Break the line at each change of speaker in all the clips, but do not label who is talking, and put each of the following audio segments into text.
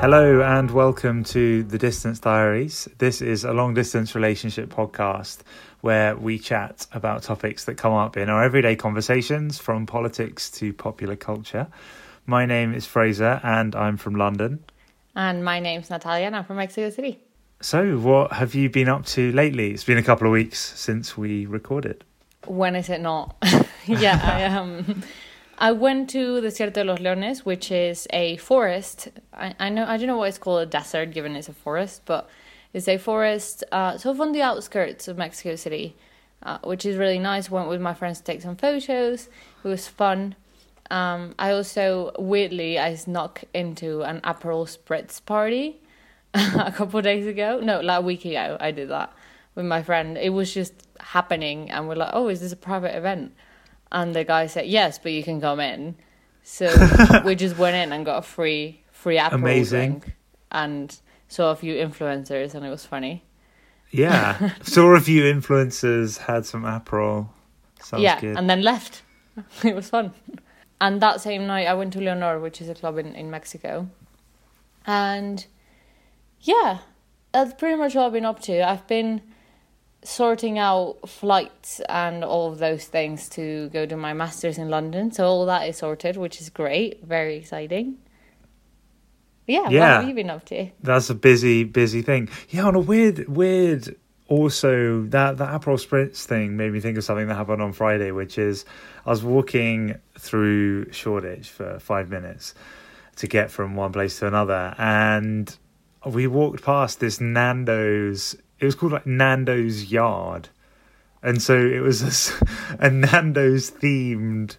Hello and welcome to the Distance Diaries. This is a long distance relationship podcast where we chat about topics that come up in our everyday conversations from politics to popular culture. My name is Fraser and I'm from London.
And my name's Natalia and I'm from Mexico City.
So, what have you been up to lately? It's been a couple of weeks since we recorded.
When is it not? yeah, I um I went to Desierto de los Leones, which is a forest. I, I know I don't know why it's called a desert, given it's a forest, but it's a forest uh, sort of on the outskirts of Mexico City, uh, which is really nice. Went with my friends to take some photos. It was fun. Um, I also weirdly I snuck into an Aperol Spritz party a couple days ago. No, like a week ago. I did that with my friend. It was just happening, and we're like, "Oh, is this a private event?" And the guy said, "Yes, but you can come in." So we just went in and got a free free Aperol
Amazing.
drink, and saw a few influencers, and it was funny.
Yeah, saw a few influencers, had some Aperol. Sounds
yeah,
good.
and then left. it was fun. And that same night, I went to Leonor, which is a club in, in Mexico. And yeah, that's pretty much all I've been up to. I've been sorting out flights and all of those things to go do my master's in London. So all that is sorted, which is great. Very exciting. Yeah, what
Yeah.
have you been up to?
That's a busy, busy thing. Yeah, on a weird, weird. Also, that that Aperol Spritz thing made me think of something that happened on Friday, which is I was walking through Shoreditch for five minutes to get from one place to another, and we walked past this Nando's. It was called like Nando's Yard, and so it was a Nando's themed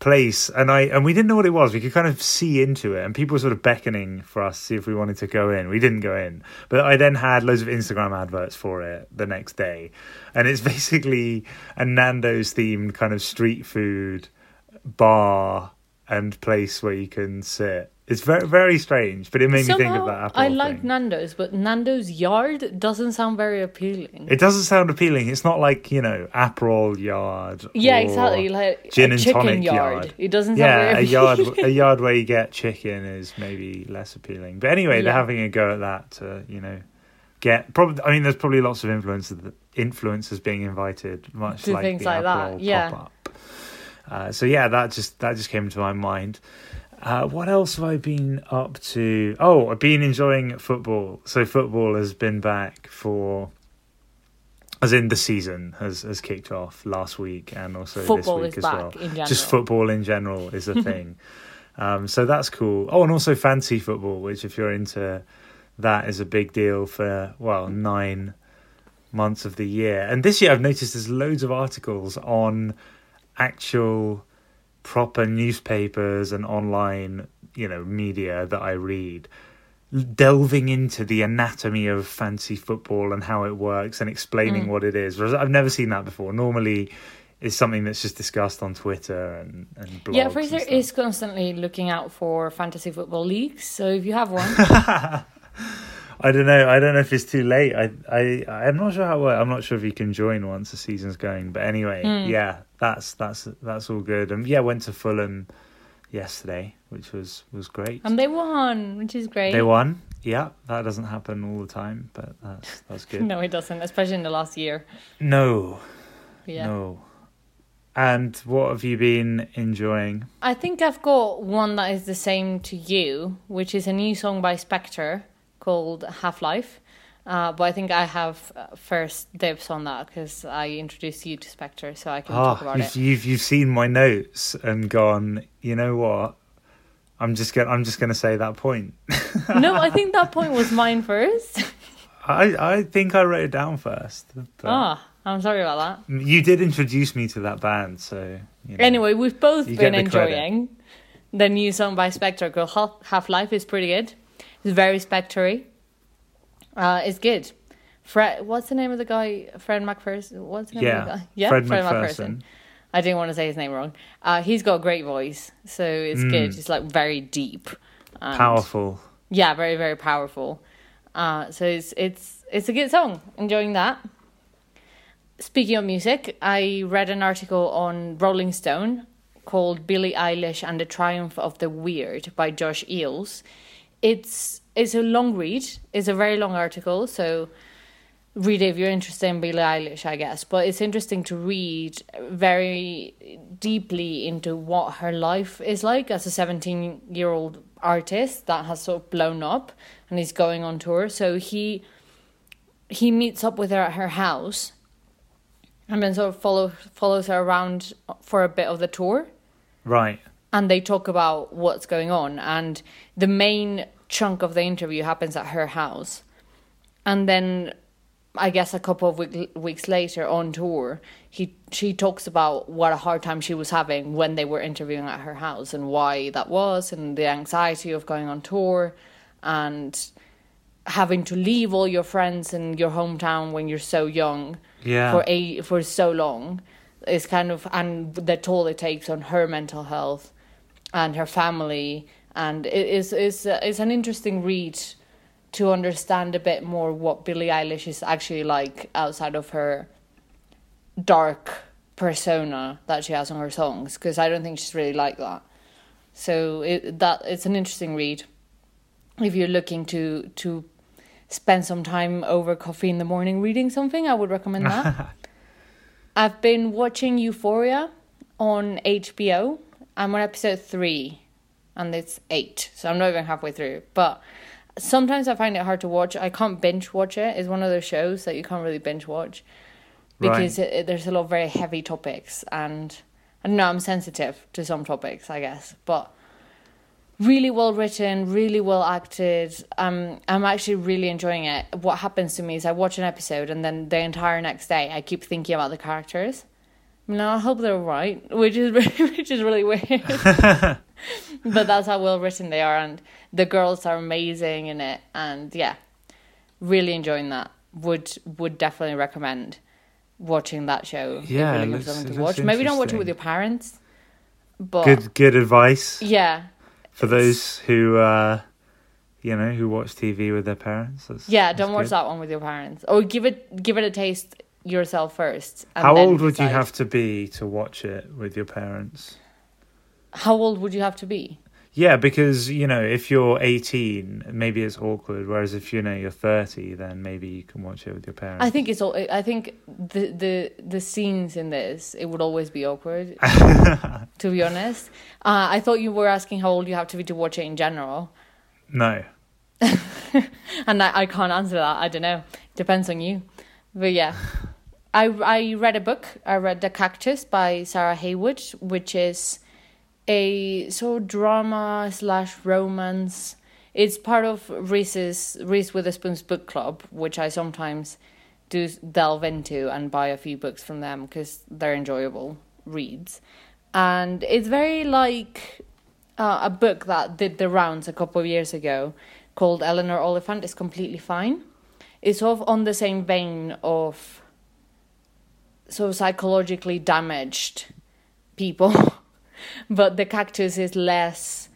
place. And i and we didn't know what it was. We could kind of see into it and people were sort of beckoning for us to see if we wanted to go in. We didn't go in. But i then had loads of instagram adverts for it the next day. And it's basically a nando's themed kind of street food bar and place where you can sit it's very very strange but it made me think of that Apple
I like
thing.
Nando's, but Nando's Yard doesn't sound very appealing.
it doesn't sound appealing it's not like you know Aperol yard
Yeah,
or
exactly. Like
gin and
chicken
tonic
yard.
yard.
It doesn't sound
yeah, a yard a yard where you get chicken is maybe less appealing. But anyway, they're having a go at that to you know get probably. I mean, there's probably lots of influencers influencers being invited, much
To
like
things
the
like that, yeah.
pop-up. Uh, so yeah, that just that just came to my mind. Uh, what else have I been up to? Oh, I've been enjoying football. So football has been back for, as in the season has has kicked off last week and also
Football
this week
is
as
back
well just football in general is a thing. um, so that's cool. Oh, and also fantasy football, which if you're into that is a big deal for well nine months of the year. And this year I've noticed there's loads of articles on actual proper newspapers and online you know media that I read delving into the anatomy of fantasy football and how it works and explaining
Mm.
what it is. I've never seen that before. Normally, it's something that's just discussed on Twitter and, and blogs.
Yeah, Fraser is constantly looking out for fantasy football leagues. So if you have one,
I don't know. I don't know if it's too late. I I I'm not sure how. I'm not sure if you can join once the season's going. But anyway,
Mm.
yeah, that's that's that's all good. And yeah, went to Fulham yesterday, which was was great.
and they won, which is great.
They won. Yeah, that doesn't happen all the time, but that's that's good.
No, it doesn't, especially in the last year.
No,
Yeah.
no. And what have you been enjoying?
I think I've got one that is the same to you, which is a new song by Spector called Half Life. Uh, but I think I have uh, first dibs on that because I introduced you to Spector, so I can talk
Ah,
about
you've,
it.
you've you've seen my notes and gone. You know what? I'm just gonna I'm just gonna say that point.
no, I think that point was mine first.
I I think I wrote it down first. but
ah, I'm sorry about that.
You did introduce me to that band, so you know.
Anyway, we've both been
get the
enjoying the new song by Spector called Half Life. is pretty good. It's very Spector. Uh, it's good. Fred, what's the name of the guy? Fred Macpherson. What's the name
Yeah,
of the guy? Yeah,
Fred Macpherson.
I didn't want to say his name wrong. Uh, he's got a great voice, so it's
Mm.
good. It's like very deep, and-
Powerful.
Yeah, very very powerful. Uh, so it's it's it's a good song. Enjoying that. Speaking of music, I read an article on Rolling Stone called Billie Eilish and the Triumph of the Weird by Josh Eells. It's it's a long read. It's a very long article, so read it if you're interested in Billie Eilish, I guess. But it's interesting to read very deeply into what her life is like as a 17 year old artist that has sort of blown up and he's going on tour. So he he meets up with her at her house and then sort of follow follows her around for a bit of the tour.
Right.
And they talk about what's going on and the main chunk of the interview happens at her house. And then I guess a couple of week, weeks later on tour, he she talks about what a hard time she was having when they were interviewing at her house and why that was and the anxiety of going on tour and having to leave all your friends in your hometown when you're so young
Yeah.
for a for so long is kind of and the toll it takes on her mental health and her family and it is is uh, it's an interesting read to understand a bit more what Billie Eilish is actually like outside of her dark persona that she has on her songs because I don't think she's really like that. So it that it's an interesting read if you're looking to to spend some time over coffee in the morning reading something. I would recommend that. I've been watching Euphoria on HBO. I'm on episode three, and it's eight, so I'm not even halfway through. But sometimes I find it hard to watch. I can't binge watch it. It's one of those shows that you can't really binge watch because it, it- there's a lot of very heavy topics, and I don't know. I'm sensitive to some topics, I guess, but really well written, really well acted. Um, I'm actually really enjoying it. What happens to me is I watch an episode and then the entire next day I keep thinking about the characters. Mean, I hope they're right, which is really, which is really weird. but that's how well written they are, and the girls are amazing in it. And yeah, really enjoying that. Would would definitely recommend watching that show.
Yeah, it looks-
something to watch. Maybe don't watch it with your parents. But
Good good advice
yeah,
for those who uh you know, who watch TV with their parents. That's,
Yeah, don't watch
good.
that one with your parents. Or give it give it a taste yourself first. and
How old would you have to be to watch it with your parents?
How old would you have to be?
Yeah, because you know, if you're 18, maybe it's awkward. Whereas if you know you're 30, then maybe you can watch it with your parents.
I think it's all. I think the the the scenes in this it would always be awkward. to be honest, uh, I thought you were asking how old you have to be to watch it in general,
no.
and I, I can't answer that. I don't know. Depends on you. But yeah, I I read a book. I read The Cactus by Sarah Haywood, which is a sort of drama slash romance. It's part of Reese's Reese Witherspoon's book club, which I sometimes do delve into and buy a few books from them because they're enjoyable reads. And it's very like uh, a book that did the rounds a couple of years ago called Eleanor Oliphant is completely fine. It's sort of on the same vein of sort of psychologically damaged people, but the cactus is less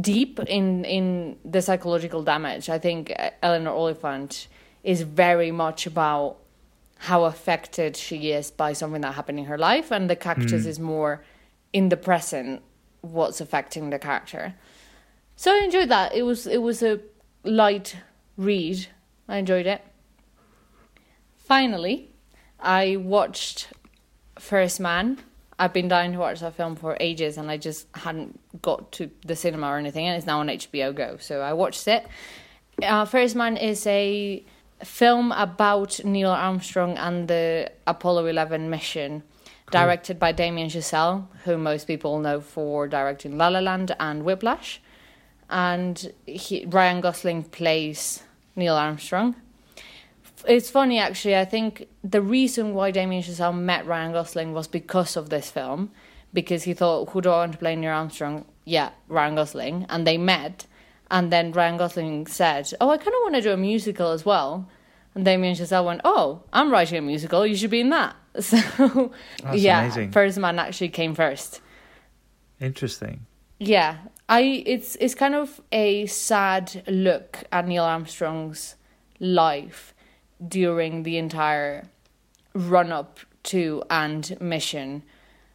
deep in in the psychological damage. I think Eleanor Oliphant is very much about how affected she is by something that happened in her life, and the cactus hmm. is more in the present what's affecting the character. So I enjoyed that. It was it was a light read. I enjoyed it. Finally, I watched First Man. I've been dying to watch that film for ages, and I just hadn't got to the cinema or anything. And it's now on HBO Go, so I watched it. Uh, First Man is a film about Neil Armstrong and the Apollo 11 mission, directed by Damien Chazelle, who most people know for directing La La Land and Whiplash. And he, Ryan Gosling plays Neil Armstrong. It's funny actually. I think the reason why Damien Chazelle met Ryan Gosling was because of this film, because he thought, "Who do I want to play Neil Armstrong?" Yeah, Ryan Gosling, and they met. And then Ryan Gosling said, "Oh, I kind of want to do a musical as well." And Damien Chazelle went, "Oh, I'm writing a musical. You should be in that." So,
That's
yeah,
amazing.
First Man actually came first.
Interesting.
Yeah, I it's it's kind of a sad look at Neil Armstrong's life during the entire run up to and mission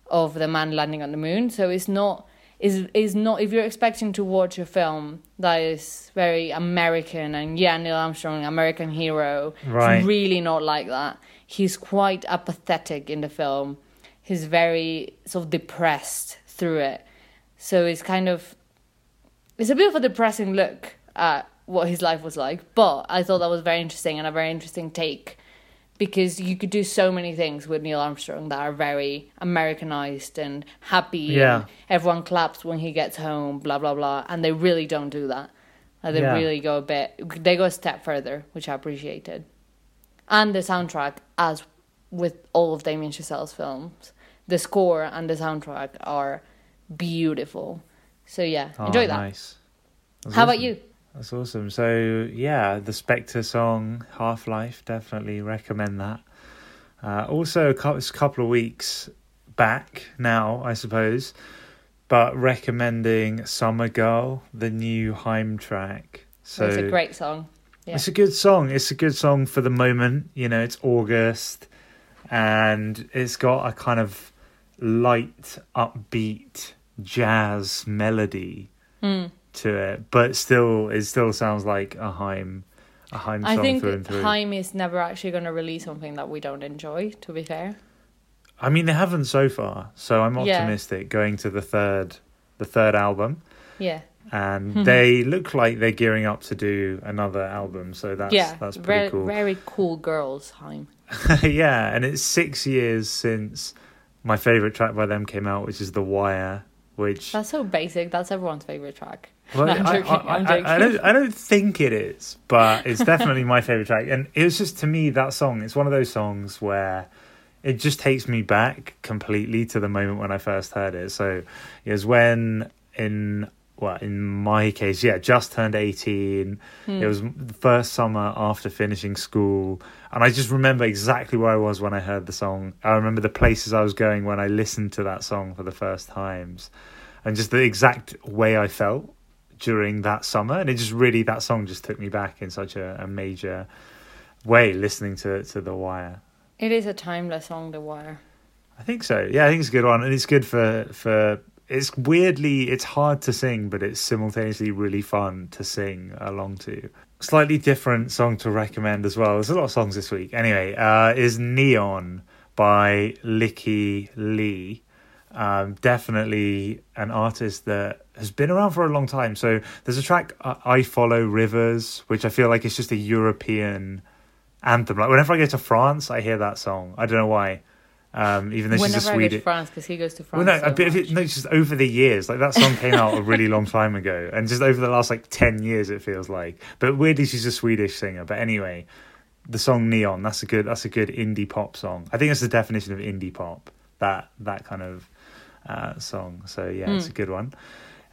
of the man landing on the moon. So it's not is is not if you're expecting to watch a film that is very American and yeah Neil Armstrong American hero
Right.
it's really not like that he's quite apathetic in the film he's very sort of depressed through it so it's kind of it's a bit of a depressing look at what his life was like but I thought that was very interesting and a very interesting take because you could do so many things with Neil Armstrong that are very Americanized and happy.
Yeah.
And everyone claps when he gets home, blah blah blah, and they really don't do that. Like, they
Yeah.
really go a bit. They go a step further, which I appreciated. And the soundtrack, as with all of Damien Chazelle's films, the score and the soundtrack are beautiful. So yeah,
Oh,
enjoy that.
Nice. That's
How about you?
That's awesome. So yeah, the Spector song Half Life definitely recommend that. Uh, also, a couple, it's a couple of weeks back now, I suppose, but recommending Summer Girl, the new Haim track. So
it's a great song. Yeah.
it's a good song. It's a good song for the moment. You know, it's August, and it's got a kind of light, upbeat jazz melody
Mm.
to it, but still, it still sounds like a Haim, a Haim
I
song
think
through and through.
Haim is never actually going to release something that we don't enjoy. To be fair,
I mean, they haven't so far, so I'm
Yeah.
optimistic going to the third, the third album,
yeah,
and they look like they're gearing up to do another album. So that's
yeah,
that's pretty
very
cool.
very cool girls. Haim.
yeah, and it's six years since my favorite track by them came out, which is The Wire. Which
That's so basic. That's everyone's favorite track.
well,
No, I'm
I,
joking,
I,
I'm
I- I don't I don't think it is, but it's definitely my favorite track. And it was just to me that song. It's one of those songs where it just takes me back completely to the moment when I first heard it. So it was when in well in my case, yeah, just turned eighteen.
Hmm.
It was the first summer after finishing school, and I just remember exactly where I was when I heard the song. I remember the places I was going when I listened to that song for the first times, and just the exact way I felt during that summer. And it just really that song just took me back in such a, a major way. Listening to to The Wire.
It is a timeless song, The Wire.
I think so. Yeah, I think it's a good one, and it's good for for. It's weirdly, it's hard to sing, but it's simultaneously really fun to sing along to. Slightly different song to recommend as well. There's a lot of songs this week. Anyway, uh, is Neon by Lykke Li. Um, definitely an artist that has been around for a long time. So there's a track uh, I Follow Rivers, which I feel like is just a European anthem. Like whenever I go to France, I hear that song. I don't know why. Um, even though she's a
Whenever I go to
Swedish.
France, because he goes to France.
Well, no, a
so
bit of it. No, it's just over the years. Like that song came out a really long time ago, and just over the last like ten years, it feels like. But weirdly, she's a Swedish singer. But anyway, the song "Neon" that's a good that's a good indie pop song. I think that's the definition of indie pop. That that kind of uh, song. So yeah, it's a good one.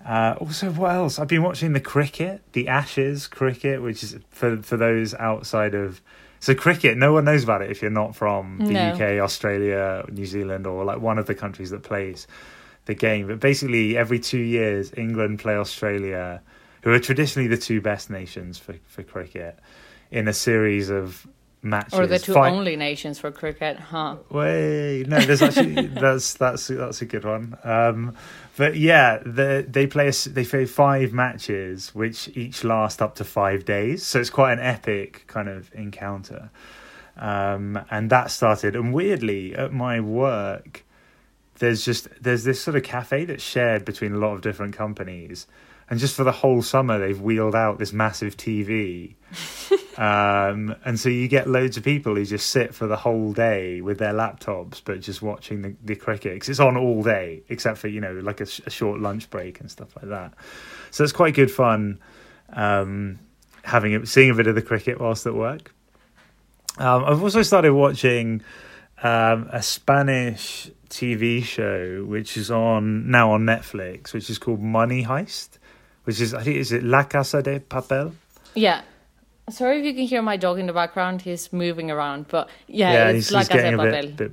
Uh, also, what else? I've been watching the cricket, the Ashes cricket, which is for for those outside of. So cricket, no one knows about it if you're not from the
No.
UK, Australia, New Zealand, or like one of the countries that plays the game. But basically, every two years, England play Australia, who are traditionally the two best nations for for cricket, in a series of matches.
Or the two
Fi-
only nations for cricket, huh?
Wait, no, there's actually that's that's that's a good one. Um, but yeah, the, they play a they play five matches, which each last up to five days. So it's quite an epic kind of encounter. Um, and that started, and weirdly, at my work, there's just there's this sort of cafe that's shared between a lot of different companies. And just for the whole summer, they've wheeled out this massive TV um, and so you get loads of people who just sit for the whole day with their laptops, but just watching the, the cricket because it's on all day, except for you know like a, a short lunch break and stuff like that. So it's quite good fun um, having it, seeing a bit of the cricket whilst at work. Um, I've also started watching um, a Spanish TV show which is on now on Netflix, which is called Money Heist, which is I think is it La Casa de Papel.
Yeah. Sorry if you can hear my dog in the background. He's moving around, but yeah,
yeah,
it's
he's,
like
he's
I
getting a
papel.
bit, bit,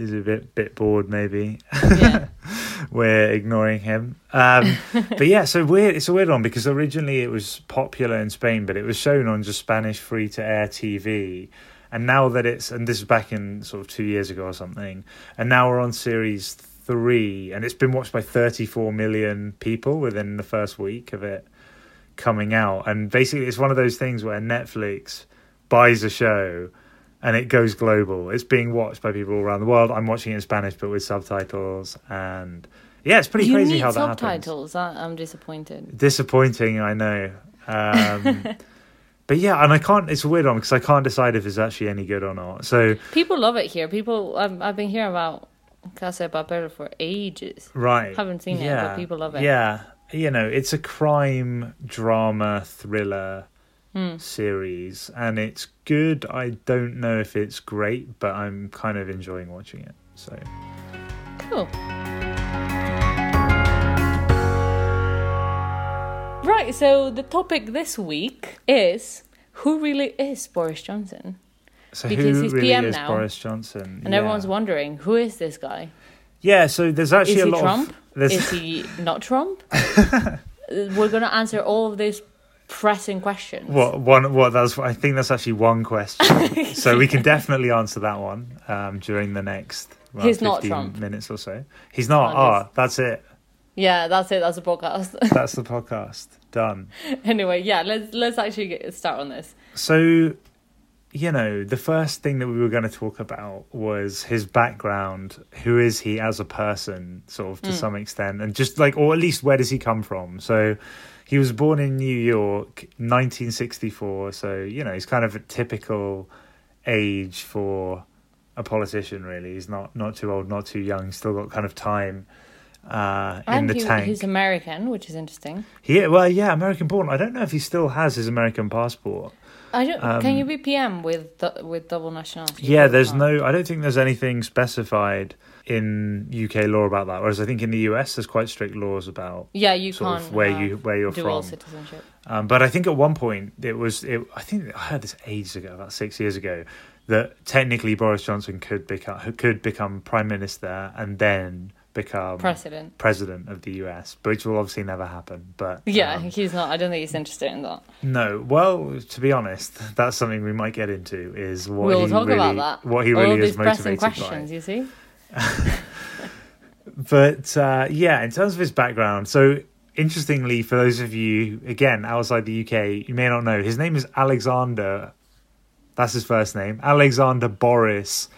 he's a bit, bit bored. Maybe
Yeah.
we're ignoring him. Um, but yeah, so weird. It's a weird one because originally it was popular in Spain, but it was shown on just Spanish free to air TV. And now that it's, and this is back in sort of two years ago or something, and now we're on series three, and it's been watched by 34 million people within the first week of it coming out. And basically, it's one of those things where Netflix buys a show and it goes global. It's being watched by people all around the world. I'm watching it in Spanish, but with subtitles, and yeah, it's pretty
you
crazy how that happens.
subtitles. I'm disappointed.
Disappointing, I know. Um, but yeah, and I can't. It's a weird one because I can't decide if it's actually any good or not. So
People love it here. People, I've, I've been hearing about Casa de Papel for ages.
right,
Haven't seen it, but people love it.
Yeah, you know, it's a crime drama thriller
Hmm.
series, and it's good. I don't know if it's great, but I'm kind of enjoying watching it. So
Cool. Right, so the topic this week is who really is Boris Johnson?
So
Because he's
really
PM now.
Boris Johnson?
And
Yeah.
everyone's wondering who is this guy?
Yeah, so there's actually
Is
a lot
Trump?
of there's
Is he not Trump? We're gonna answer all of these pressing questions.
what one what that's I think that's actually one question. so we can definitely answer that one um, during the next well,
He's not
15
Trump.
minutes or so. He's not.
Oh,
Ah,
just-
that's it.
Yeah, that's it. That's a podcast.
That's the podcast done.
anyway, yeah, let's let's actually get, start on this.
So, you know, the first thing that we were going to talk about was his background. Who is he as a person, sort of to some extent, and just like, or at least where does he come from? So, he was born in New York, 1964. So, you know, he's kind of a typical age for a politician. Really, he's not not too old, not too young. He's still got kind of time. Uh, in the
he,
tank.
he's American, which is interesting.
He, well, yeah, American born. I don't know if he still has his American passport.
I don't. can
Um,
you be PM with with double nationality?
Yeah, there's no. I don't think there's anything specified in UK law about that. Whereas I think in the US there's quite strict laws about
Yeah, you
sort
can't
of where
have
you where you're
dual
from.
citizenship.
Um, but I think at one point it was. It, I think I heard this ages ago, about six years ago, that technically Boris Johnson could become could become prime minister and then become
President.
president of the US, which will obviously never happen. But
Yeah,
um,
he's not. I don't think he's interested in that.
no. Well, to be honest, that's something we might get into. Is what
we'll
he
talk
really,
about that.
what he really
of
is
these pressing
motivated by.
questions. You see.
But uh, yeah, in terms of his background, so interestingly, for those of you again outside the UK, you may not know his name is Alexander. That's his first name, Alexander Boris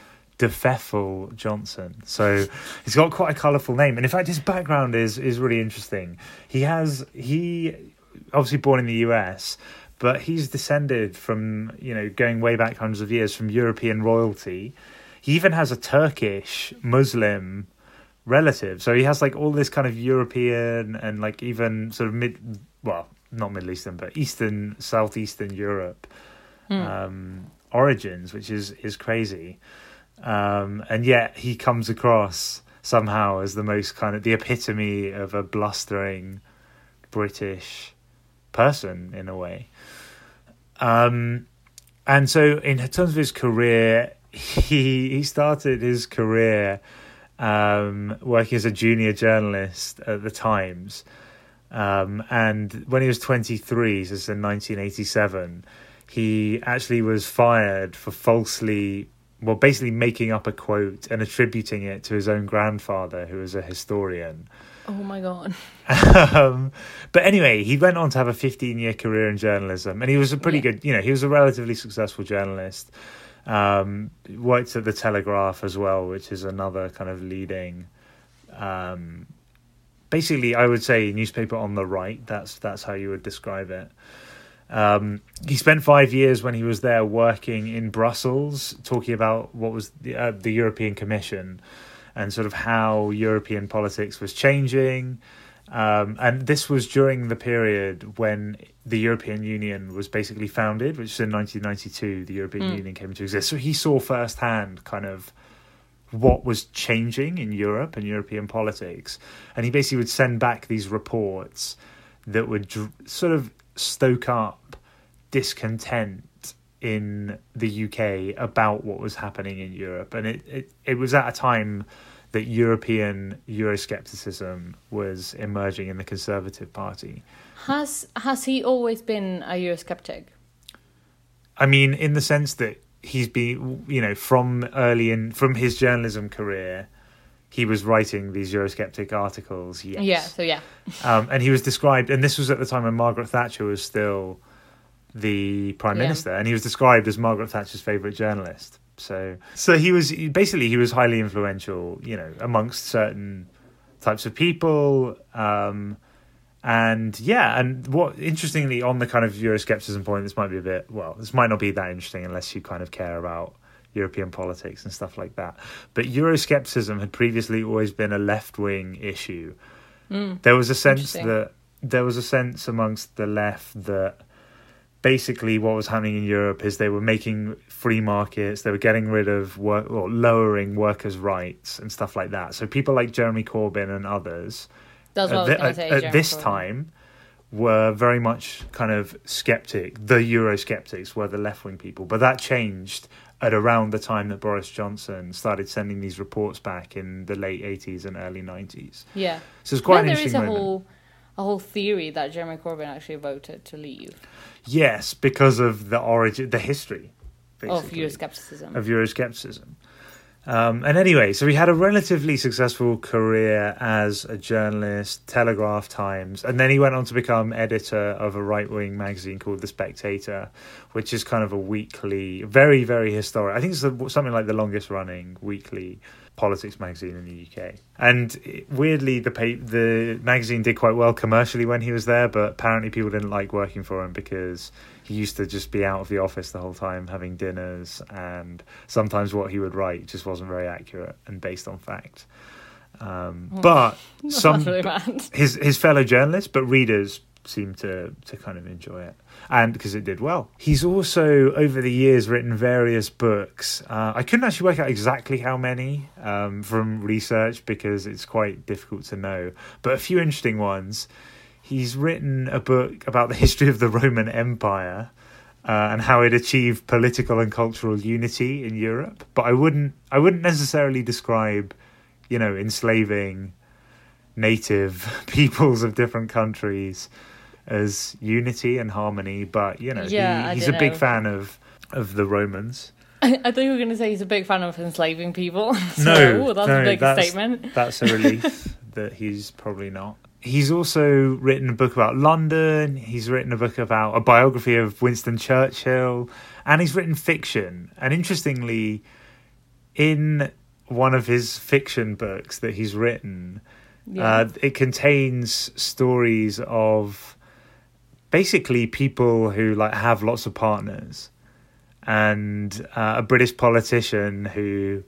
de Pfeffel Johnson. So he's got quite a colourful name, and in fact, his background is is really interesting. He has he obviously born in the US. But he's descended from, you know, going way back hundreds of years from European royalty. He even has a Turkish Muslim relative. So he has like all this kind of European and like even sort of mid, well, not Middle Eastern, but Eastern, Southeastern Europe um, origins, which is is crazy. Um, and yet he comes across somehow as the most kind of the epitome of a blustering British person in a way. Um, and so in terms of his career, he he started his career um, working as a junior journalist at the Times. Um, and when he was 23, so this is in 1987, he actually was fired for falsely, well, basically making up a quote and attributing it to his own grandfather, who was a historian.
Oh my god.
um, but anyway, he went on to have a 15 year career in journalism, and he was a pretty
Yeah.
good, you know, he was a relatively successful journalist. Um, worked at the Telegraph as well, which is another kind of leading, um, basically, I would say newspaper on the right. That's that's how you would describe it. Um, he spent five years when he was there working in Brussels, talking about what was the, uh, the European Commission and sort of how European politics was changing. Um, and this was during the period when the European Union was basically founded, which is in 1992, the European
Mm.
Union came into existence. So he saw firsthand kind of what was changing in Europe and European politics. And he basically would send back these reports that would dr- sort of stoke up discontent in the UK about what was happening in Europe. And it, it, it was at a time that European Euroscepticism was emerging in the Conservative Party.
Has has he always been a Eurosceptic?
I mean, in the sense that he's been, you know, from early in from his journalism career, he was writing these Eurosceptic articles. Yes.
Yeah. So yeah.
Um, and he was described, and this was at the time when Margaret Thatcher was still the prime
Yeah.
minister, and he was described as Margaret Thatcher's favorite journalist. So, so he was basically he was highly influential, you know, amongst certain types of people. Um, and yeah, and what interestingly on the kind of Euroscepticism point, this might be a bit well, this might not be that interesting unless you kind of care about European politics and stuff like that. But Euroscepticism had previously always been a left wing issue. Hmm, there was a sense that there was a sense amongst the left that basically what was happening in Europe is they were making free markets, they were getting rid of work or lowering workers' rights and stuff like that. So people like Jeremy Corbyn and others
That's what I
at,
was
thi- at-
say.
at this
Corbyn.
time were very much kind of skeptic. The Eurosceptics were the left wing people, but that changed at around the time that Boris Johnson started sending these reports back in the late 80s and early 90s.
Yeah.
So it's quite
Then
an
there is
interesting
a
moment.
whole a whole theory that Jeremy Corbyn actually voted to leave
Yes, because of the origin, the history
of
basically,
Euroscepticism.
of Euroscepticism. Um, and anyway, so he had a relatively successful career as a journalist, Telegraph Times, and then he went on to become editor of a right wing magazine called The Spectator, which is kind of a weekly, very, very historic. I think it's something like the longest running weekly politics magazine in the UK. And weirdly, the pa- the magazine did quite well commercially when he was there, but apparently people didn't like working for him because he used to just be out of the office the whole time having dinners, and sometimes what he would write just wasn't very accurate and based on fact. Um, but some
really
his his fellow journalists, but readers seem to to kind of enjoy it, and because it did well. He's also over the years written various books. Uh, I couldn't actually work out exactly how many um, from research because it's quite difficult to know, but a few interesting ones. He's written a book about the history of the Roman Empire. Uh, and how it achieved political and cultural unity in Europe, but I wouldn't, I wouldn't necessarily describe, you know, enslaving native peoples of different countries as unity and harmony but you know
Yeah,
he, he's a big
know.
fan of of the romans
I thought you were going to say he's a big fan of enslaving people. so,
no
that's
no,
a big
that's,
statement.
that's a relief that he's probably not he's also written a book about london he's written a book about a biography of winston churchill and he's written fiction and interestingly in one of his fiction books that he's written
Yeah.
Uh, it contains stories of basically people who like have lots of partners, and uh, a British politician who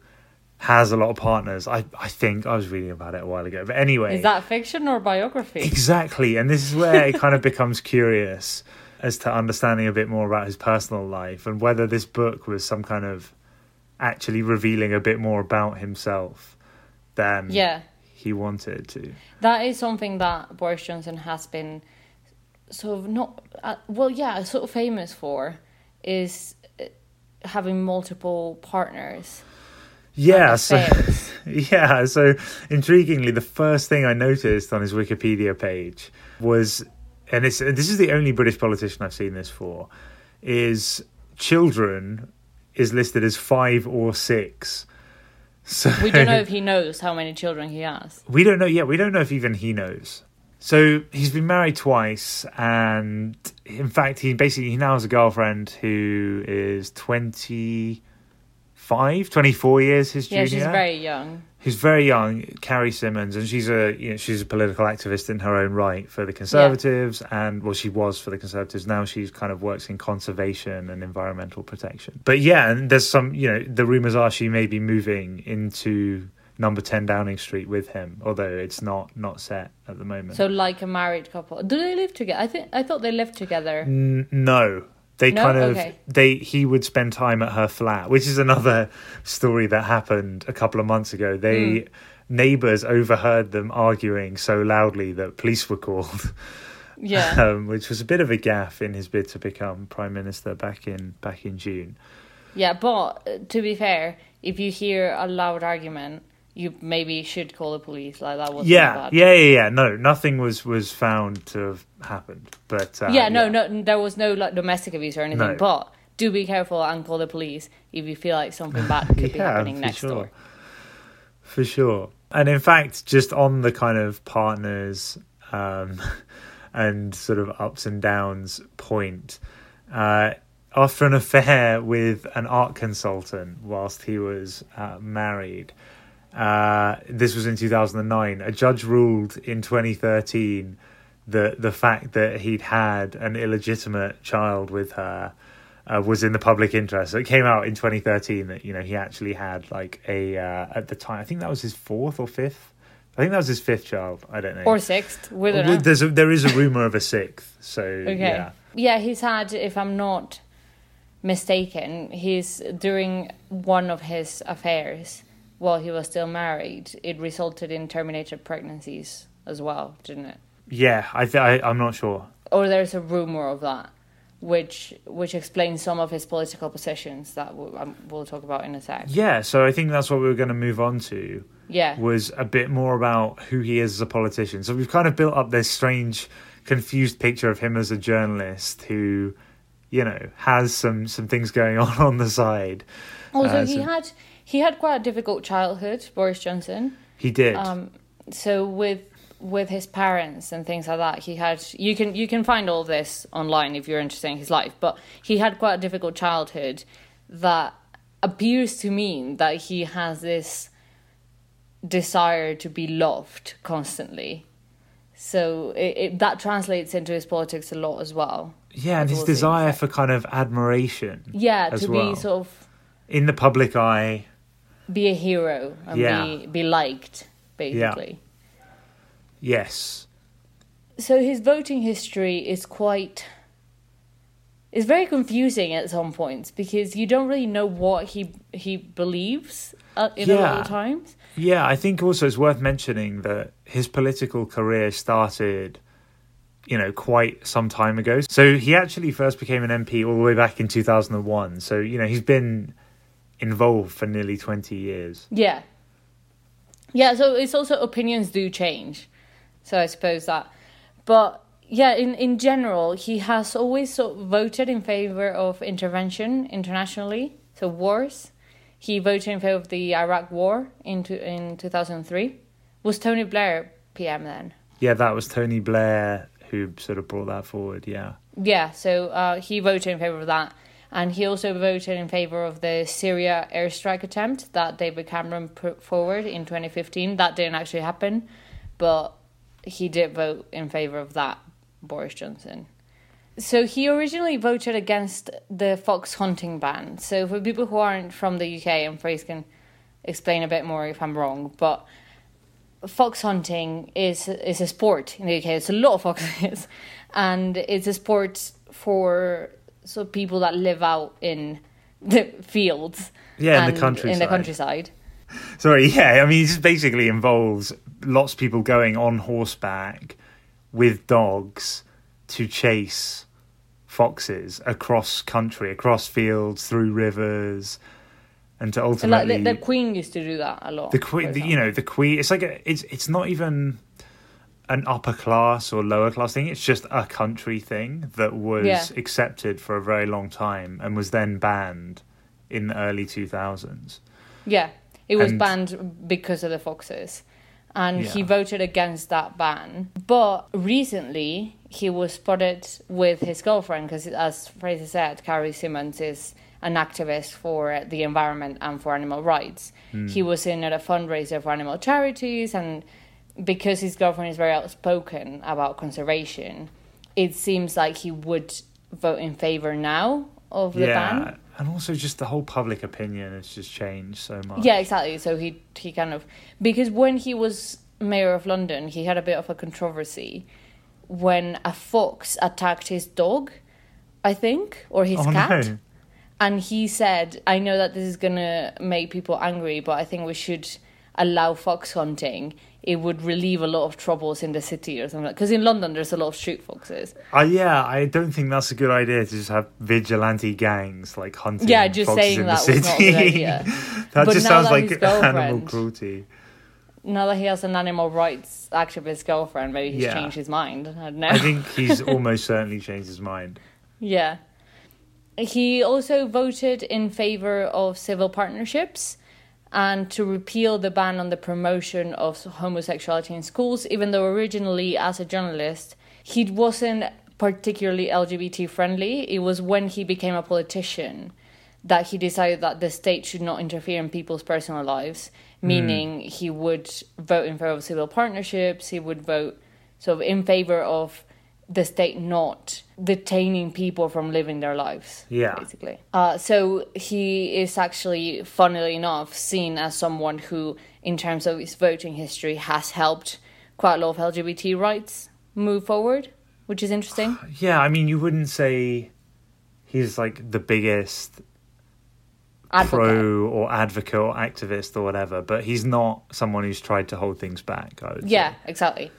has a lot of partners. I I think I was reading about it a while ago, but anyway,
Is that fiction or biography?
exactly, and this is where it kind of becomes curious as to understanding a bit more about his personal life and whether this book was some kind of actually revealing a bit more about himself than
Yeah.
He wanted to.
That is something that Boris Johnson has been sort of not uh, well, yeah, sort of famous for is uh, having multiple partners.
Yeah, so yeah, so intriguingly, the first thing I noticed on his Wikipedia page was, and it's this is the only British politician I've seen this for, is children is listed as five or six. So
we don't know if he knows how many children he has.
we don't know yet. We don't know if even he knows. So he's been married twice, and in fact, he basically he now has a girlfriend who is 25, 24 years his
Yeah,
junior
she's very young.
Who's very young, Carrie Symonds, and she's a you know, she's a political activist in her own right for the Conservatives, and well, she was for the Conservatives. Now she's kind of works in conservation and environmental protection. But yeah, and there's some you know the rumors are she may be moving into number ten Downing Street with him, although it's not not set at the moment.
So like a married couple. Do they live together? I think I thought they lived together.
N- no. They
No?
kind of
Okay.
they he would spend time at her flat, which is another story that happened a couple of months ago. They
Hmm.
neighbors overheard them arguing so loudly that police were called,
Yeah.
um, which was a bit of a gaffe in his bid to become prime minister back in back in June.
Yeah, but uh, to be fair, if you hear a loud argument, you maybe should call the police. Like that was
Yeah,
bad.
yeah, yeah, yeah. No, nothing was was found to have happened, but uh,
yeah, no, no, there was no like domestic abuse or anything.
No.
But do be careful and call the police if you feel like something bad could be happening
for
next
sure.
door.
for sure. And in fact, just on the kind of partners um, and sort of ups and downs point, uh, after an affair with an art consultant whilst he was uh, married, uh, this was in 2009, a judge ruled in 2013 that the fact that he'd had an illegitimate child with her uh, was in the public interest. So it came out in 2013 that you know he actually had like a uh, at the time I think that was his fourth or fifth. I think that was his fifth child. I don't know.
Or sixth. We don't know.
There's a, there is a rumor of a sixth. So
Okay.
yeah,
Yeah, he's had, if I'm not mistaken, he's during one of his affairs while he was still married, it resulted in terminated pregnancies as well, didn't it?
yeah. I, th- I I'm not sure.
Or there's a rumor of that, which which explains some of his political positions that we'll, um, we'll talk about in a sec.
Yeah. So I think that's what we were going to move on to.
Yeah,
was a bit more about who he is as a politician. So we've kind of built up this strange, confused picture of him as a journalist who, you know, has some some things going on on the side.
Also,
Uh,
he had he had quite a difficult childhood, Boris Johnson.
He did.
Um, so with with his parents and things like that, he had you can you can find all this online if you're interested in his life. But he had quite a difficult childhood that appears to mean that he has this desire to be loved constantly. So it, it that translates into his politics a lot as well.
yeah, and his
well as the
desire for kind of admiration
Yeah, to
well.
be sort of
in the public eye.
Be a hero and
Yeah.
be be liked basically.
Yes.
so his voting history is quite is very confusing at some points because you don't really know what he he believes uh, in a lot of times.
Yeah, I think also it's worth mentioning that his political career started, you know, quite some time ago. So he actually first became an MP all the way back in 2001. So, you know, he's been involved for nearly 20 years.
Yeah. Yeah, so it's also opinions do change. So I suppose that but yeah, in, in general, he has always sort of voted in favor of intervention internationally, so wars. He voted in favor of the Iraq War in two, in 2003. Was Tony Blair PM then?
Yeah, that was Tony Blair who sort of brought that forward. Yeah.
Yeah, so uh, he voted in favor of that. And he also voted in favor of the Syria airstrike attempt that David Cameron put forward in 2015. That didn't actually happen, but he did vote in favor of that, Boris Johnson. So he originally voted against the fox hunting ban. So for people who aren't from the UK, and Fraser can explain a bit more if I'm wrong, but fox hunting is is a sport in the UK. It's a lot of foxes, and it's a sport for so people that live out in the fields.
Yeah, in the
and In
countryside.
the countryside.
Sorry, yeah. I mean, it just basically involves lots of people going on horseback with dogs to chase foxes across country, across fields, through rivers, and to
And like the, the Queen used to do that a lot.
the queen. The, you know, the queen. It's like a, it's it's not even an upper class or lower class thing. It's just a country thing that was
Yeah.
accepted for a very long time and was then banned in the early two thousands.
Yeah, it was
And-
banned because of the foxes. And he voted against that ban. But recently, he was spotted with his girlfriend because, as Fraser said, Carrie Symonds is an activist for the environment and for animal rights. Hmm. He was in at a fundraiser for animal charities, and because his girlfriend is very outspoken about conservation, it seems like he would vote in favor now of the ban.
and also just the whole public opinion has just changed so much.
Yeah, exactly. So he he kind of because when he was mayor of London, he had a bit of a controversy when a fox attacked his dog, I think, or his
Oh,
cat.
no.
And he said, "I know that this is gonna make people angry, but I think we should allow fox hunting. It would relieve a lot of troubles in the city or something. Because in London, there's a lot of street foxes.
Uh, yeah, I don't think that's a good idea to just have vigilante gangs like hunting.
Yeah, just
foxes
saying
in
that
the
was not a
city.
good idea.
that
But
just sounds
that
like animal cruelty.
Now that he has an animal rights activist girlfriend, maybe he's
Yeah.
changed his mind. I don't know.
I think he's almost certainly changed his mind.
Yeah. He also voted in favor of civil partnerships and to repeal the ban on the promotion of homosexuality in schools, even though originally, as a journalist, he wasn't particularly LGBT friendly. It was when he became a politician that he decided that the state should not interfere in people's personal lives, meaning mm. he would vote in favor of civil partnerships, he would vote sort of in favor of the state not detaining people from living their lives.
Yeah.
Basically. Uh, so he is actually, funnily enough, seen as someone who, in terms of his voting history, has helped quite a lot of LGBT rights move forward, which is interesting.
Yeah, I mean, you wouldn't say he's like the biggest advocate. pro or advocate or activist or whatever, but he's not someone who's tried to hold things back.
yeah, say. exactly.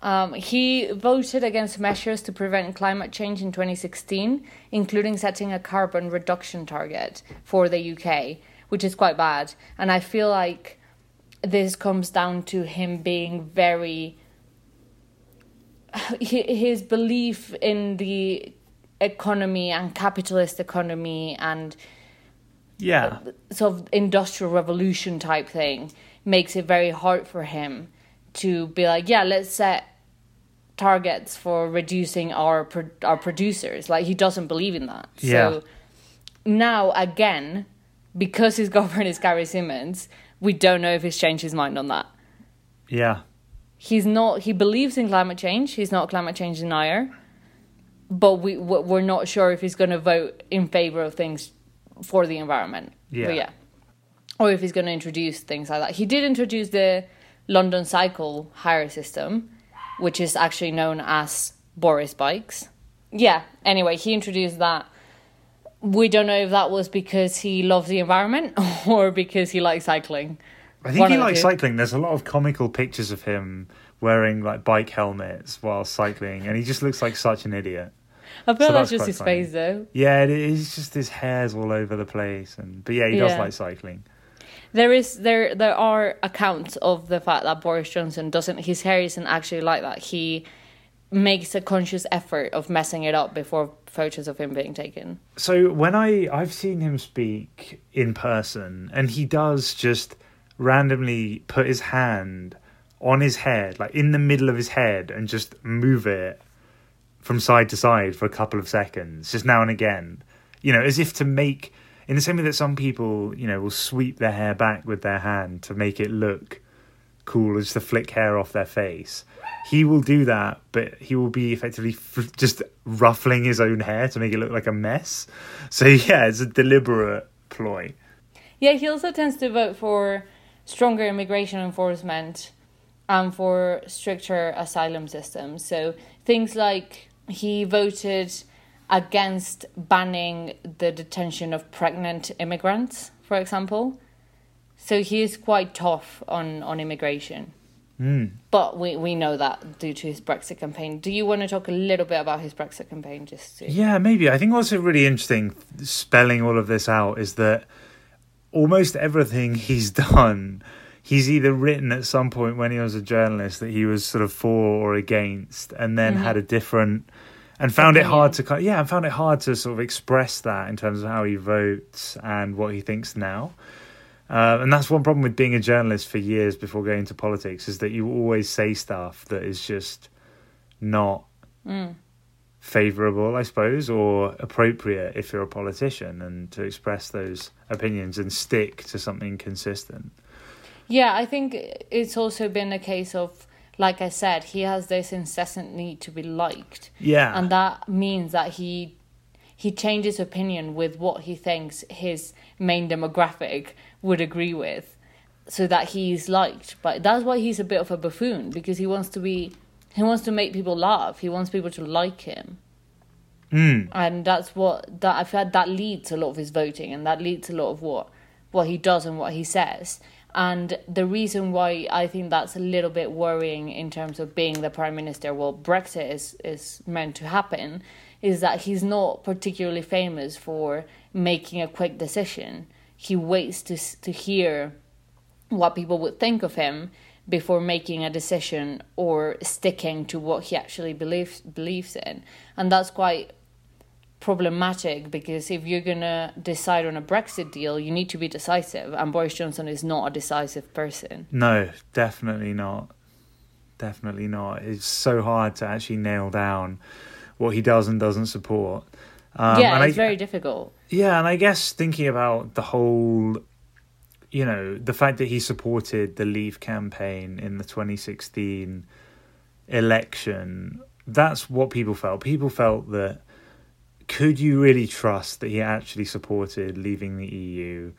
Um, he voted against measures to prevent climate change in 2016, including setting a carbon reduction target for the UK, which is quite bad. And I feel like this comes down to him being very. His belief in the economy and capitalist economy and
yeah
sort of industrial revolution type thing makes it very hard for him to be like, yeah, let's set targets for reducing our our producers. Like he doesn't believe in that.
Yeah.
So now again, because his government is Carrie Symonds, we don't know if he's changed his mind on that.
Yeah.
He's not. He believes in climate change. He's not a climate change denier, but we we're not sure if he's going to vote in favor of things for the environment.
Yeah.
But yeah. Or if he's going to introduce things like that. He did introduce the London Cycle hire system, which is actually known as Boris Bikes. Yeah, anyway, he introduced that. We don't know if that was because he loves the environment or because he likes cycling.
I think One he likes cycling. There's a lot of comical pictures of him wearing like bike helmets while cycling, and he just looks like such an idiot.
I feel so that's just his funny. face, though.
Yeah, it is just his hair's all over the place, and but yeah, he yeah. does like cycling.
There is there there are accounts of the fact that Boris Johnson doesn't his hair isn't actually like that. He makes a conscious effort of messing it up before photos of him being taken.
So when I I've seen him speak in person and he does just randomly put his hand on his head like in the middle of his head and just move it from side to side for a couple of seconds just now and again you know as if to make in the same way that some people, you know, will sweep their hair back with their hand to make it look cool, just to flick hair off their face. He will do that, but he will be effectively f- just ruffling his own hair to make it look like a mess. So yeah, it's a deliberate ploy.
Yeah, he also tends to vote for stronger immigration enforcement and for stricter asylum systems. So things like he voted against banning the detention of pregnant immigrants, for example. So he is quite tough on, on immigration.
Mm.
But we, we know that due to his Brexit campaign. Do you want to talk a little bit about his Brexit campaign? Just to...
yeah, maybe. I think what's really interesting, spelling all of this out, is that almost everything he's done, he's either written at some point when he was a journalist that he was sort of for or against, and then mm-hmm. had a different and found it hard to kind, yeah, and found it hard to sort of express that in terms of how he votes and what he thinks now. Uh, and that's one problem with being a journalist for years before going into politics is that you always say stuff that is just not
mm.
favorable, I suppose, or appropriate if you're a politician, and to express those opinions and stick to something consistent.
Yeah, I think it's also been a case of like I said, he has this incessant need to be liked.
Yeah.
And that means that he he changes opinion with what he thinks his main demographic would agree with so that he's liked. But that's why he's a bit of a buffoon because he wants to be he wants to make people laugh. He wants people to like him.
Mm.
And that's what that I've had that leads a lot of his voting and that leads a lot of what what he does and what he says. And the reason why I think that's a little bit worrying in terms of being the prime minister, well, Brexit is, is meant to happen, is that he's not particularly famous for making a quick decision. He waits to, to hear what people would think of him before making a decision or sticking to what he actually believes believes in and that's quite problematic because if you're gonna decide on a Brexit deal, you need to be decisive, and Boris Johnson is not a decisive person.
No, definitely not. Definitely not. It's so hard to actually nail down what he does and doesn't support.
Um, yeah, it's I, very difficult.
Yeah, and I guess thinking about the whole, you know, the fact that he supported the Leave campaign in the 2016 election, that's what people felt. People felt that could you really trust that he actually supported leaving the EU,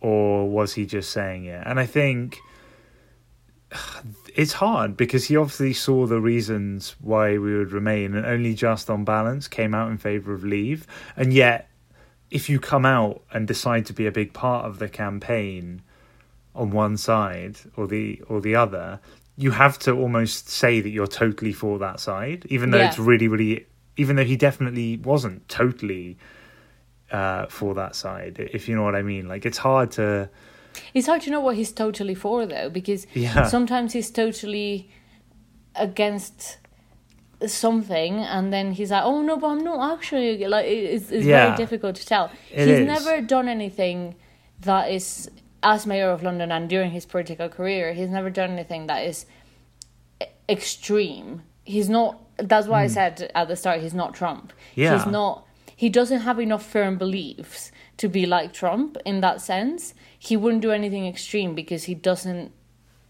or was he just saying it? And I think it's hard because he obviously saw the reasons why we would remain and only just on balance came out in favor of leave and yet if you come out and decide to be a big part of the campaign on one side or the or the other you have to almost say that you're totally for that side even though yeah. it's really really even though he definitely wasn't totally uh, for that side if you know what i mean like it's hard to
it's hard to know what he's totally for though, because yeah. sometimes he's totally against something and then he's like oh no but i'm not actually like it's, it's yeah. very difficult to tell it he's is. never done anything that is as mayor of london and during his political career he's never done anything that is extreme he's not that's why mm. i hmm. said at the start he's not trump yeah. he's not he doesn't have enough firm beliefs to be like trump in that sense he wouldn't do anything extreme because he doesn't.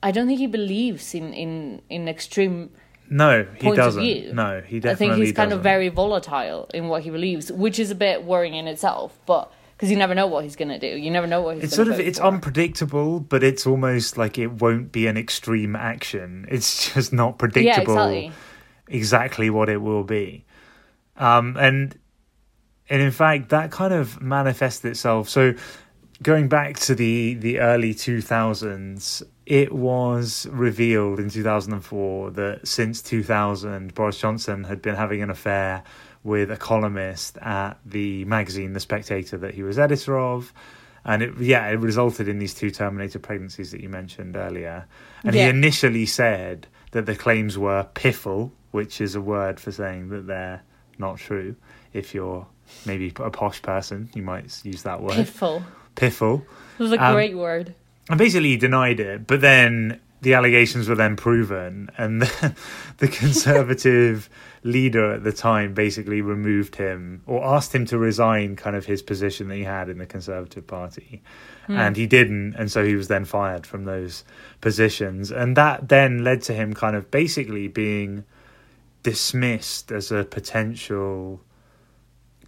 I don't think he believes in in in extreme.
No, he doesn't. No, he definitely. Doesn't. I think
he's kind
doesn't.
of very volatile in what he believes, which is a bit worrying in itself. But because you never know what he's going to do, you never know what he's.
It's sort of it's for. unpredictable, but it's almost like it won't be an extreme action. It's just not predictable. Yeah, exactly. Exactly what it will be, um, and and in fact that kind of manifested itself. So going back to the the early 2000s it was revealed in 2004 that since 2000 Boris Johnson had been having an affair with a columnist at the magazine The Spectator that he was editor of and it yeah it resulted in these two terminated pregnancies that you mentioned earlier and yeah. he initially said that the claims were piffle which is a word for saying that they're not true if you're maybe a posh person you might use that word
piffle
piffle.
It was a um, great word.
And basically he denied it, but then the allegations were then proven, and the, the conservative leader at the time basically removed him or asked him to resign kind of his position that he had in the Conservative Party. Mm. And he didn't, and so he was then fired from those positions. And that then led to him kind of basically being dismissed as a potential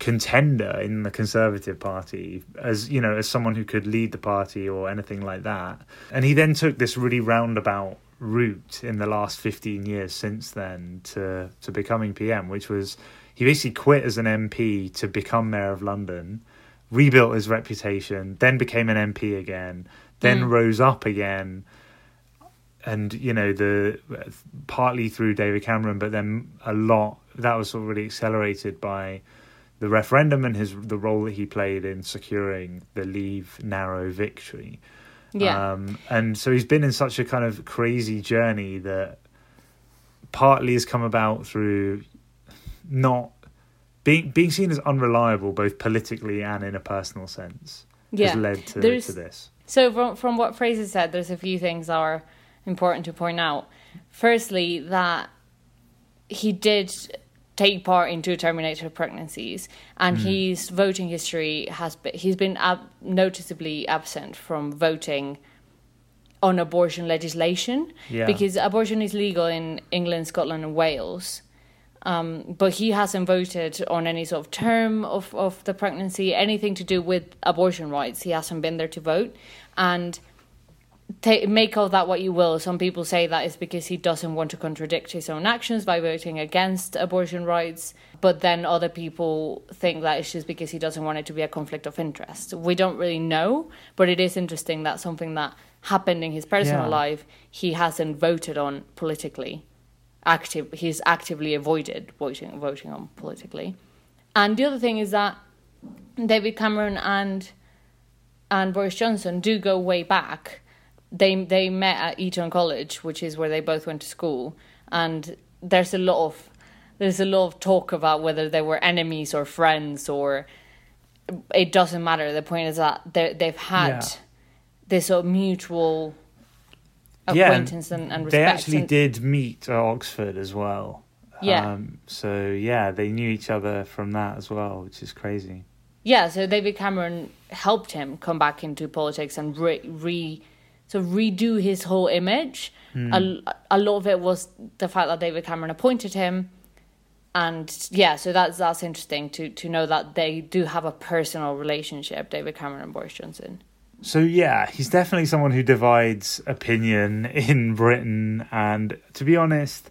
contender in the Conservative Party as you know as someone who could lead the party or anything like that. And he then took this really roundabout route in the last 15 years since then to to becoming PM, which was he basically quit as an MP to become mayor of London, rebuilt his reputation, then became an MP again, then mm. rose up again. And you know the partly through David Cameron, but then a lot that was sort of really accelerated by the referendum and his the role that he played in securing the Leave narrow victory.
Yeah.
Um, and so he's been in such a kind of crazy journey that partly has come about through not being being seen as unreliable both politically and in a personal sense. Yeah. Has led to, to this.
So from from what Fraser said, there's a few things that are important to point out. Firstly, that he did take part in two terminated pregnancies, and mm. his voting history has been, he's been ab- noticeably absent from voting on abortion legislation yeah. because abortion is legal in England, Scotland, and Wales. Um, but he hasn't voted on any sort of term of, of the pregnancy, anything to do with abortion rights. He hasn't been there to vote. And take, make of that what you will. Some people say that is because he doesn't want to contradict his own actions by voting against abortion rights. But then other people think that it's just because he doesn't want it to be a conflict of interest. We don't really know, but it is interesting that something that happened in his personal yeah. life he hasn't voted on politically. Active, he's actively avoided voting voting on politically. And the other thing is that David Cameron and and Boris Johnson do go way back they they met at Eton College, which is where they both went to school, and there's a lot of there's a lot of talk about whether they were enemies or friends or it doesn't matter. The point is that they they've had
Yeah.
this sort of mutual
Yeah,
acquaintance and, and respect.
They actually
and-
did meet at Oxford as well.
Yeah.
Um, so yeah, they knew each other from that as well, which is crazy.
Yeah, so David Cameron helped him come back into politics and re, re so redo his whole image. Hmm. A, a lot of it was the fact that David Cameron appointed him, and yeah, so that's that's interesting to to know that they do have a personal relationship, David Cameron and Boris Johnson.
So yeah, he's definitely someone who divides opinion in Britain, and to be honest,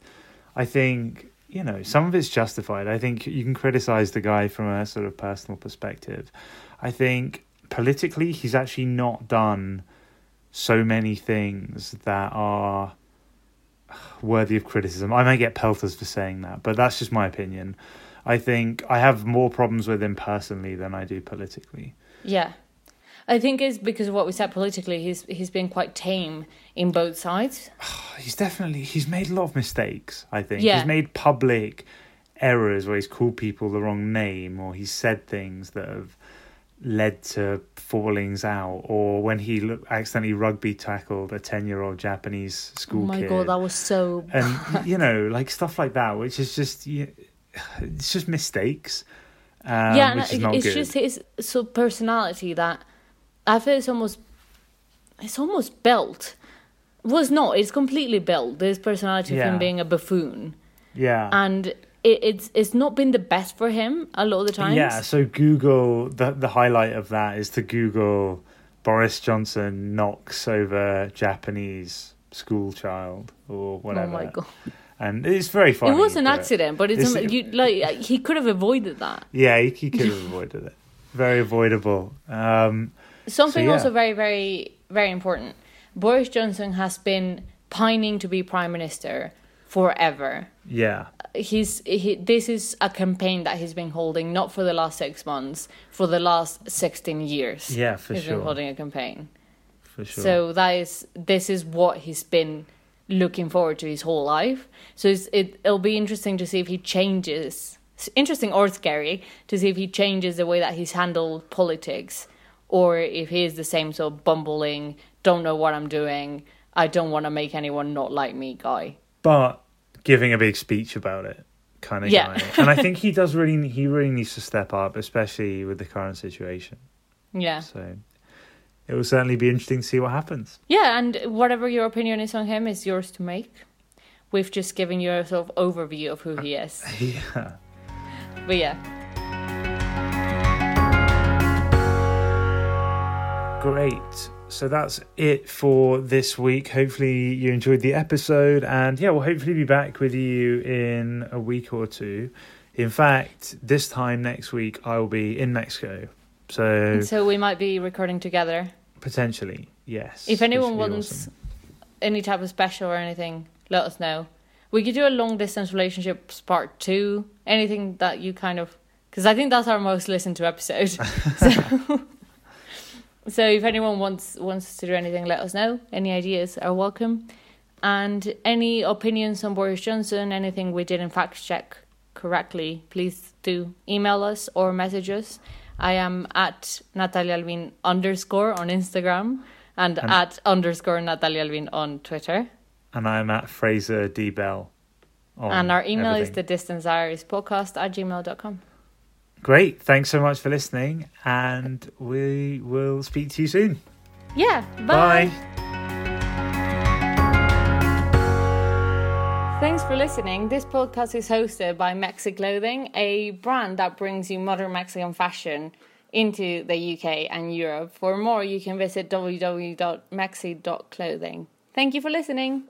I think you know some of it's justified. I think you can criticize the guy from a sort of personal perspective. I think politically, he's actually not done so many things that are worthy of criticism. I may get pelters for saying that, but that's just my opinion. I think I have more problems with him personally than I do politically.
Yeah. I think it's because of what we said politically. He's he's been quite tame in both sides.
he's definitely he's made a lot of mistakes i think
Yeah.
he's made public errors where he's called people the wrong name or he's said things that have led to fallings out or when he look, accidentally rugby tackled a 10 year old japanese school Oh
my
kid
god, that was so.
and you know like stuff like that which is just you- it's just mistakes um,
yeah, and
which is not
it's
good
just his so personality that I feel it's almost it's almost built. Well, it's not. It's completely built. This personality of him being a buffoon,
yeah
and it, it's it's not been the best for him a lot of the times.
Yeah, so Google the the highlight of that is to Google Boris Johnson knocks over Japanese school child or
Oh
whatever.
my god!
And it's very funny.
it was an
but-
accident, but it's,
it's-
you like he could have avoided that.
Yeah, he, he could have avoided it. Very avoidable. Um,
Something
yeah.
also very, very, very important. Boris Johnson has been pining to be prime minister forever.
yeah,
He's he, this is a campaign that he's been holding not for the last six months, for the last sixteen years.
yeah, for
he's
sure, He's
been holding a campaign.
for sure.
So that is this is what he's been looking forward to his whole life. So it's, it it'll be interesting to see if he changes. it's Interesting or scary to see if he changes the way that he's handled politics, or if he is the same sort of bumbling, don't know what I'm doing, I don't want to make anyone not like me guy.
But giving a big speech about it kind of
Yeah.
guy. and I think he does really he really needs to step up, especially with the current situation.
Yeah,
So it will certainly be interesting to see what happens.
yeah, and whatever your opinion is on him is yours to make. We've just given you a sort of overview of who he uh, is.
Yeah.
But yeah.
Great. So that's it for this week. Hopefully you enjoyed the episode and yeah, we'll hopefully be back with you in a week or two. In fact, this time next week I will be in Mexico. So
So we might be recording together.
potentially, yes.
If anyone wants
awesome.
any type of special or anything, let us know. We could do a long distance relationships part two. Anything that you kind of, because I think that's our most listened to episode. so, so if anyone wants wants to do anything, let us know. Any ideas are welcome, and any opinions on Boris Johnson, anything we didn't fact check correctly, please do email us or message us. I am at Natalia Alvin underscore on Instagram and,
And-
at underscore Natalia Alvin on Twitter.
and I'm at Fraser D Bell.
and our email is
everything.
the distance podcast at gmail.com.
Great. Thanks so much for listening and we will speak to you soon.
Yeah, bye.
Bye.
Thanks for listening. This podcast is hosted by Mexi Clothing, a brand that brings you modern Mexican fashion into the UK and Europe. For more, you can visit www.mexi.clothing. Thank you for listening.